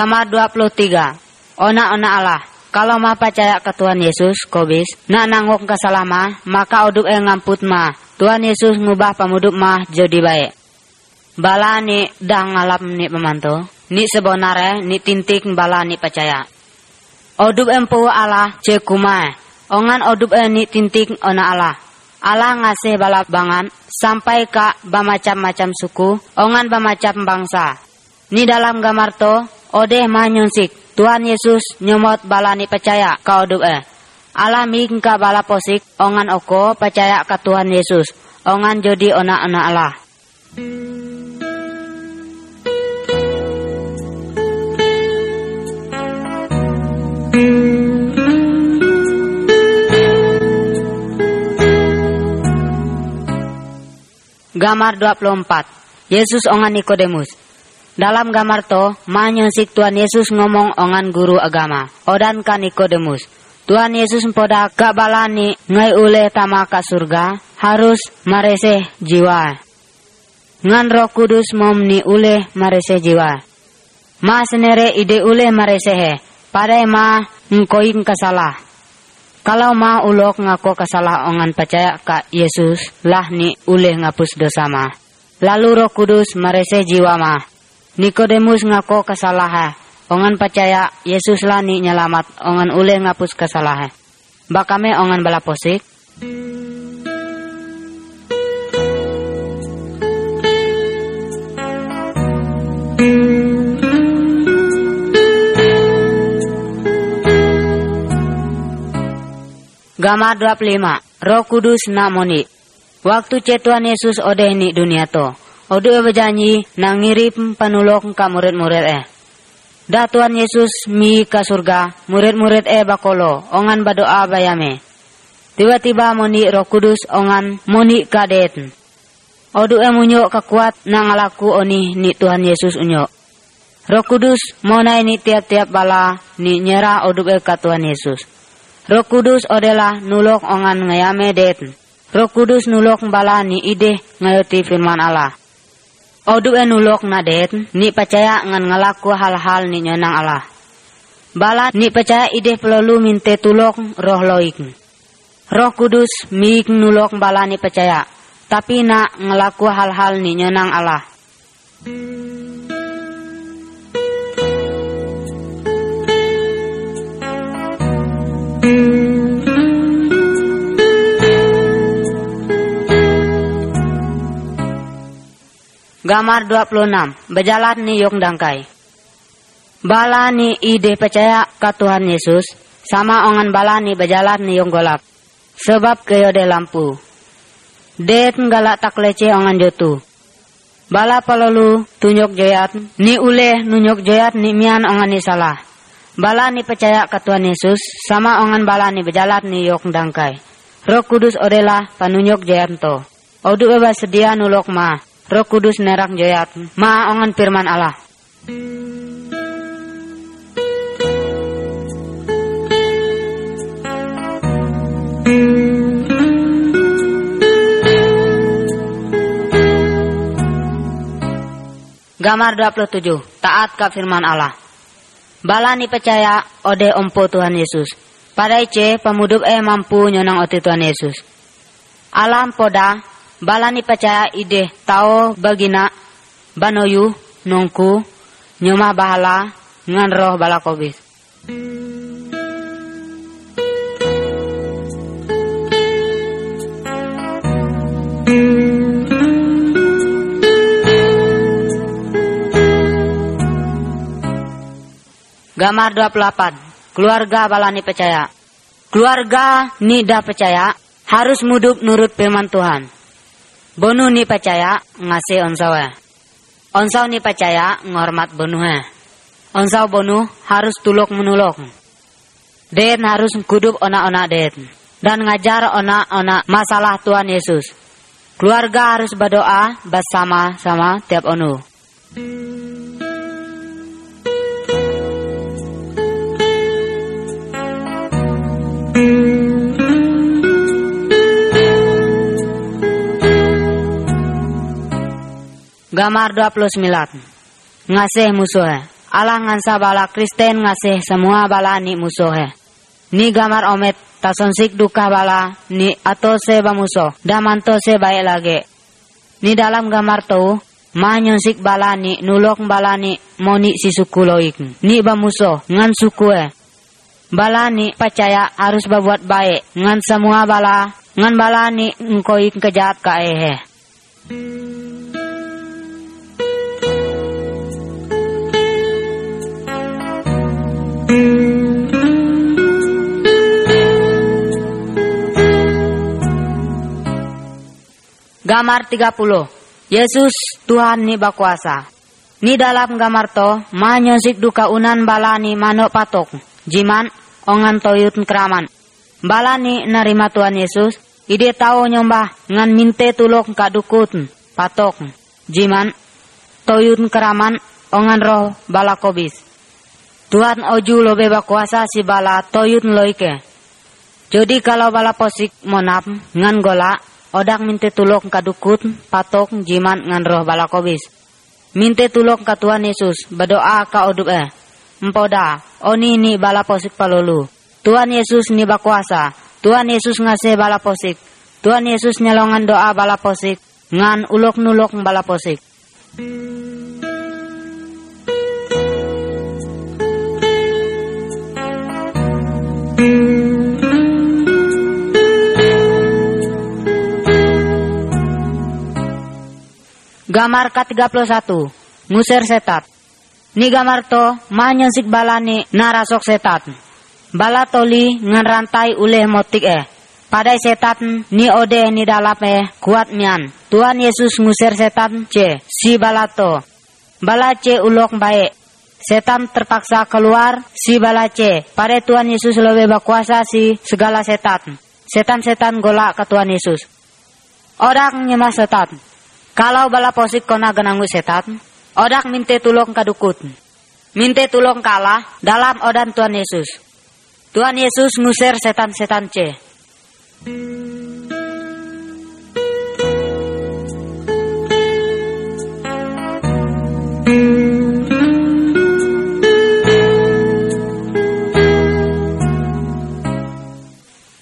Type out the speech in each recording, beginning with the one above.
Gambar 23. Ona-ona Allah. Kalau mah percaya ke Tuhan Yesus, kobis, nak nanggung kesalah mah, maka uduk e ngamput mah. Tuhan Yesus ngubah pemuduk mah jadi baik. Bala ni dah ngalap ni pemantu. Ni sebenarnya ni tintik bala ni percaya. Odub empu Allah cekumai. Ongan odub e ni tintik ona Allah. Allah ngasih bala bangan sampai ka bamacam-macam suku, ongan bamacam bangsa. Ni dalam gambar to, odeh manyunsik. Tuhan Yesus nyomot balani percaya kau doa. Ming ka bala posik ongan oko percaya ke Tuhan Yesus. Ongan jodi ona-ona Allah. Gambar 24 Yesus ongan Nikodemus dalam gambar to, manyusik Tuhan Yesus ngomong ongan guru agama. Odan ka Nikodemus. Tuhan Yesus poda kabalani ngai ule tama ka surga harus marese jiwa. Ngan roh kudus mom ni ule marese jiwa. Ma senere ide ule marese he. Pada ma ngkoing kasalah. Kalau ma ulok ngako kasalah ongan percaya ka Yesus lah ni ule ngapus dosa ma. Lalu roh kudus marese jiwa ma. Nikodemus ngako kesalahan. Ongan percaya Yesus lani nyelamat. Ongan ule ngapus kesalahan. Bakame ongan bala posik. Gambar 25 Roh Kudus namoni Waktu cetuan Yesus odeh ni dunia to Odo berjanji nang ngirip panulok ka murid-murid eh. Da Tuhan Yesus mi ka surga, murid-murid eh bakolo, ongan badoa bayame. Tiba-tiba moni roh kudus ongan moni kadet. Odo e munyo kakuat nang alaku oni ni Tuhan Yesus unyo. Roh kudus monai ni tiap-tiap bala ni nyerah odo e ka Tuhan Yesus. Roh kudus odela nulok ongan ngayame det. Roh kudus nulok bala ni ide ngayoti firman Allah. Odu enulok nadet, ni percaya ngan ngelaku hal-hal ni nyonang Allah. Bala ni percaya ide pelolu minte tulok roh loik. Roh kudus mik nulok bala ni percaya, tapi nak ngelaku hal-hal ni nyonang Allah. Gambar 26. Berjalan ni yong dangkai. Bala ni ide percaya ke Tuhan Yesus. Sama ongan bala ni berjalan ni yong golap. Sebab kaya de lampu. Det galak tak lece ongan jotu. Bala palolu tunjuk joyat. Ni ule nunjuk joyat ni mian ongan ni salah. Bala ni percaya ke Tuhan Yesus. Sama ongan bala ni berjalan ni yong dangkai. Roh kudus odela panunjuk joyanto. Odu beba sedia nulok ma. Roh Kudus nerak joyat, maongan firman Allah. Gambar 27. Taat ke firman Allah. Bala ni percaya ode ompo Tuhan Yesus. Pada ice pemuduk e mampu nyonang oti Tuhan Yesus. Alam poda balani percaya ide tao bagina banoyu nongku nyoma bahala ngan roh bala kobis. Gambar 28 Keluarga balani percaya Keluarga nida percaya harus muduk nurut firman Tuhan. Bonu ni percaya ngasih onsawa. Onsau ni percaya ngormat bonuha. Onsau bonu harus tulok menulok. Den harus kudup ona-ona den. Dan ngajar ona-ona masalah Tuhan Yesus. Keluarga harus berdoa bersama-sama tiap onu. Gambar 29 Ngasih musuh Allah ngansa bala Kristen ngasih semua bala ni musuh he. Ni gamar omet tasonsik duka bala ni atau se bamuso damanto se baik lagi. Ni dalam gamar tu ma nyonsik bala ni nulok bala ni moni si suku loik. Ni bamuso ngan suku e. Bala ni percaya harus berbuat baik ngan semua bala ngan bala ni ngkoik kejat ka ehe. Gamar 30 Yesus Tuhan ni bakuasa Ni dalam gamar to Manyosik duka unan balani manok patok Jiman ongan toyut keraman. Balani narima Tuhan Yesus. Ide tahu nyombah ngan minte tulok kadukut patok Jiman toyut keraman ongan roh balakobis Tuhan oju lobe bakuasa si bala toyut loike. Jadi kalau bala posik monap ngan gola Odak minte tulok kadukut, patok, jiman ngan roh balakobis. Minte tulok ka Tuhan Yesus, berdoa ka odup eh. Empoda, oni ni bala posik palolu. Tuhan Yesus ni bakuasa. Tuhan Yesus ngasih bala posik. Tuhan Yesus nyelongan doa bala posik. Ngan ulok nulok bala posik. Gamar ke-31 Ngusir setat. Ni gamar to manyensik balani narasok setat. Bala toli ngan rantai uleh motik eh. Padai setat ni ode ni dalap eh kuat mian Tuhan Yesus ngusir setan ce si balato. Bala ce ulok baik Setan terpaksa keluar si bala ce Pada Tuhan Yesus lebih berkuasa si segala setan Setan-setan golak ke Tuhan Yesus. Orang nyemah setan kalau bala posik kona genangu setan, odak minte tulong kadukut. Minte tulong kalah dalam odan Tuhan Yesus. Tuhan Yesus ngusir setan-setan C.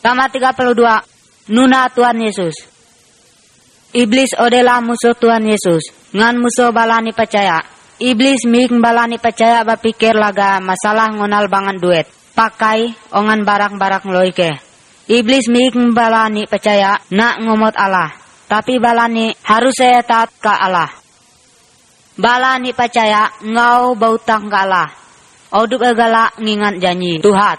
Kamar 32 Nuna Tuhan Yesus Iblis adalah musuh Tuhan Yesus. Ngan musuh balani percaya. Iblis mik balani percaya berpikir laga masalah ngonal bangan duit. Pakai ongan barang-barang loike. Iblis mik balani percaya nak ngomot Allah. Tapi balani harus saya taat ke Allah. Balani percaya ngau bautang ke Allah. Oduk egala ngingat janji Tuhan.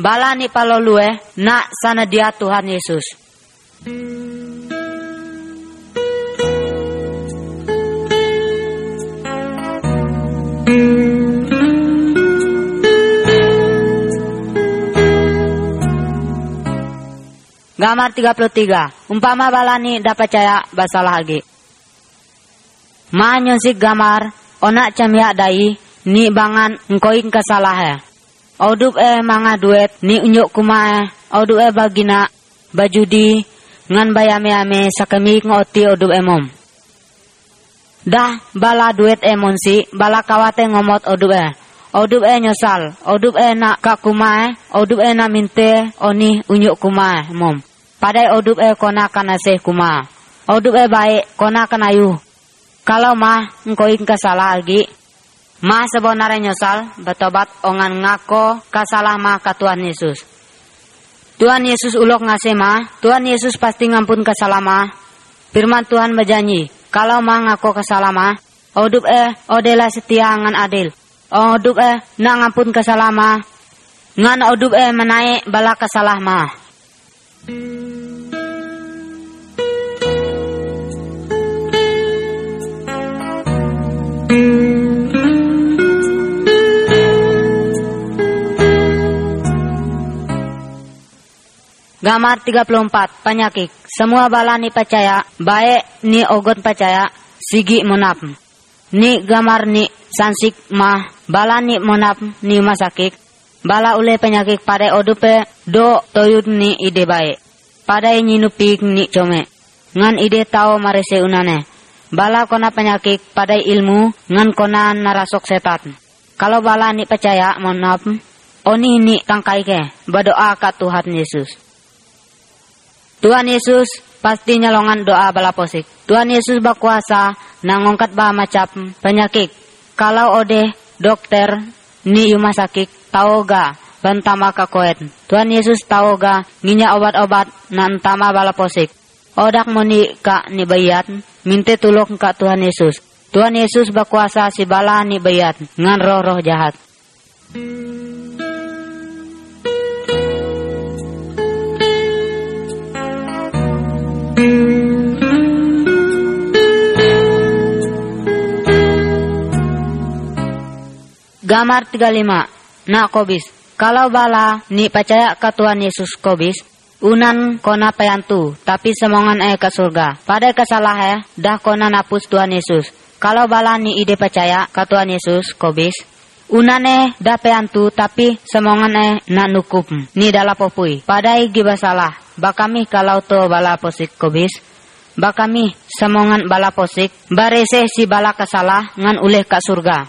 Balani palolue nak sana dia Tuhan Yesus. Gambar 33. Umpama balani dapat caya basalah lagi. Ma nyonsik gamar onak camya dai ni bangan ngkoing kasalah Odup eh manga duet ni unyuk kuma eh. Odup eh bagina bajudi ngan bayame ame sakami ngoti odup emom. Dah bala duet emon si bala kawate ngomot odup eh. Odup e nyosal, odup e nak kak kumai, odup e na minte oni unyuk kumai mom. Padai odup e kona kana seh kuma. Odup e baik kona kana yu. Kalau mah engkau ingka salah lagi. Mah sebenarnya nyesal betobat ongan ngako kasalah mah ka Tuhan Yesus. Tuhan Yesus ulok ngasih mah, Tuhan Yesus pasti ngampun kasalah mah. Firman Tuhan berjanji, kalau kasalah mah, odup e odela setia ngan adil. Odup e nak ngampun kasalah mah. Ngan odup e menaik bala kasalah Gamar 34 penyakit. Semua bala ni percaya, baik ni ogon percaya, sigi monap. Ni gamar ni sansik mah, bala ni monap ni masakik. Bala ule penyakit pada odupe do toyut ni ide baik. Pada nyinupik ni come. Ngan ide tau marese unane. Bala kona penyakit pada ilmu ngan kona narasok setat. Kalau bala ni percaya monap, oni ni tangkai ke berdoa ke Tuhan Yesus. Tuhan Yesus pasti nyalongan doa bala posik. Tuhan Yesus berkuasa nangongkat ba macam penyakit. Kalau ode dokter ni rumah sakit tahu ga bantama ka koet. Tuhan Yesus tahu ga nginya obat-obat nan tama bala posik. Odak moni ka ni bayat minta tulok ka Tuhan Yesus. Tuhan Yesus berkuasa si bala ni bayat ngan roh-roh jahat. Gamar 35 Nak kobis Kalau bala ni percaya ke Tuhan Yesus kobis Unan kona payantu Tapi semongan eh ke surga. Pada kesalah eh Dah kona napus Tuhan Yesus. Kalau bala ni ide percaya ke Tuhan Yesus kobis Unan eh dah payantu Tapi semongan eh nak nukup. Ni dalam popui Padai giba salah Bakami kalau to bala posik kobis. Bakami semongan bala posik Barese si bala kesalah Ngan uleh ke surga.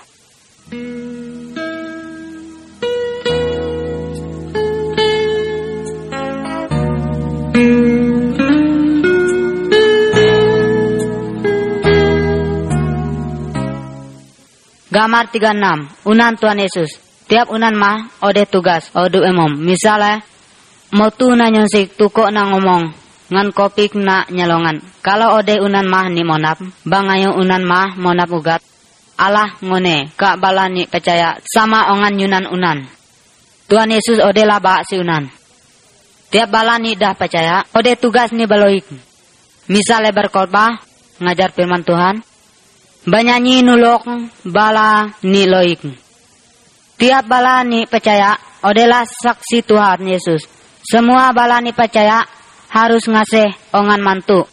Gamar 36 Unan Tuhan Yesus. Tiap unan mah ode tugas odu emom Misalnya Motu na nyonsik tuko na ngomong Ngan kopik na nyalongan Kalau ode unan mah ni monap Bangayo unan mah monap ugat. Allah ngone Kak balani percaya Sama ongan yunan unan. Tuhan Yesus ode laba si unan. Tiap balani dah percaya Ode tugas ni baloik Misalnya berkhotbah Ngajar firman Tuhan. Banyanyi nulok bala ni loik. Tiap bala ni percaya adalah saksi Tuhan Yesus. Semua bala ni percaya harus ngasih ongan mantu.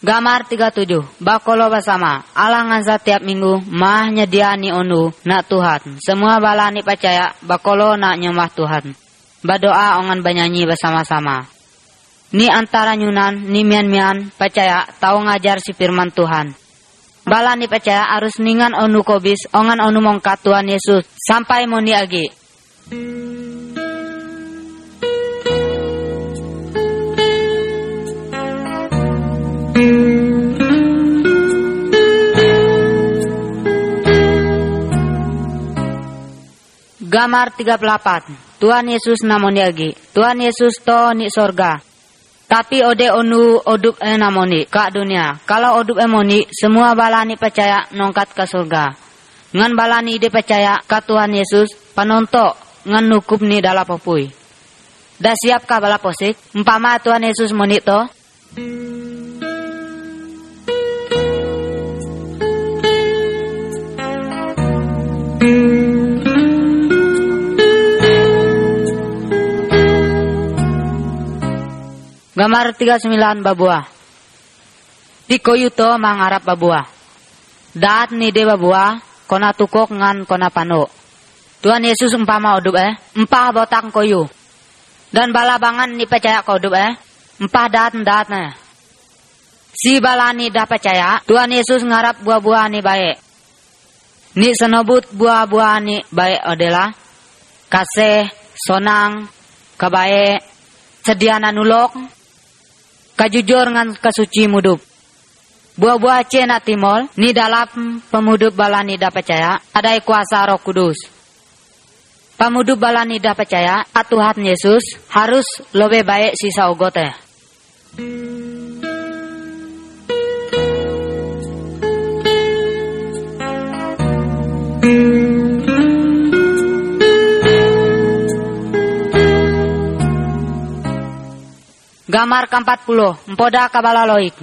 Gamar 37 Bakolo bersama. Allah ngansa tiap minggu Mah nyediani onu Nak Tuhan. Semua bala ni percaya Bakolo nak nyembah Tuhan. Berdoa ongan banyanyi bersama-sama Ni antara nyunan Ni mian-mian Percaya tahu ngajar si firman Tuhan. Bala ni percaya harus ningan onu kobis Ongan onu mongkat Tuhan Yesus Sampai moni agi. Gamar 38 Tuhan Yesus namoni agi. Tuhan Yesus to ni sorga Tapi ode onu odup e namoni ka dunia. Kalau odup emoni Semua balani percaya nongkat ke surga. Ngan balani ide percaya ka Tuhan Yesus Panonto ngan nukup ni dalam popui. Dah siapkah bala posik? Umpama Tuhan Yesus moni to Gambar 39 babua. Tikoyuto mangarap babua. Daat ni de babua, kona tukok ngan kona pano. Tuhan Yesus umpama odup eh, empah botak koyu. Dan balabangan ni percaya kodup eh, empah daat daat eh. Si balani dah percaya, Tuhan Yesus ngarap buah-buah ni baik. Ni senobut buah-buah ni baik adalah kasih, sonang, kebaik, sediana nulok, kajujur ngan kasuci mudup. Buah-buah cena timol, ni dalam pemudup balani dah percaya, ada kuasa roh kudus. Pemudup balani dah percaya, Tuhan Yesus harus lebih baik sisa ogote. Gamar ke-40, empoda kabala loik.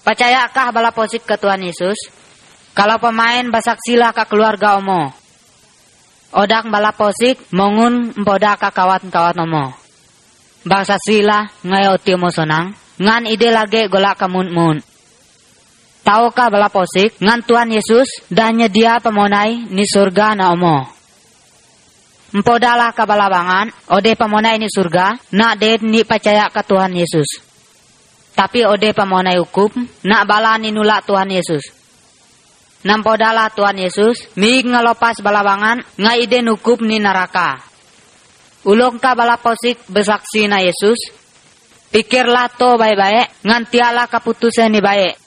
Percayakah bala posik ke Tuhan Yesus? Kalau pemain basaksilah ke keluarga omo. Odak bala posik mongun empoda ke kawan-kawan omo. Bangsa sila ngayo timo sonang. Ngan ide lagi golak kamun-mun. Tahukah bala posik ngan Tuhan Yesus dan nyedia pemonai ni surga na omo. Empodalah kabalabangan, ode pamonai ni surga, nak de ni percaya ke Tuhan Yesus. Tapi ode pamonai hukum, nak bala ni nulak Tuhan Yesus. Nampodala Tuhan Yesus, mi ngalopas balabangan, ide hukum ni neraka. Ulong ka bala posik besaksi na Yesus, pikirlah to baik-baik, ngantiala keputusan ni baik.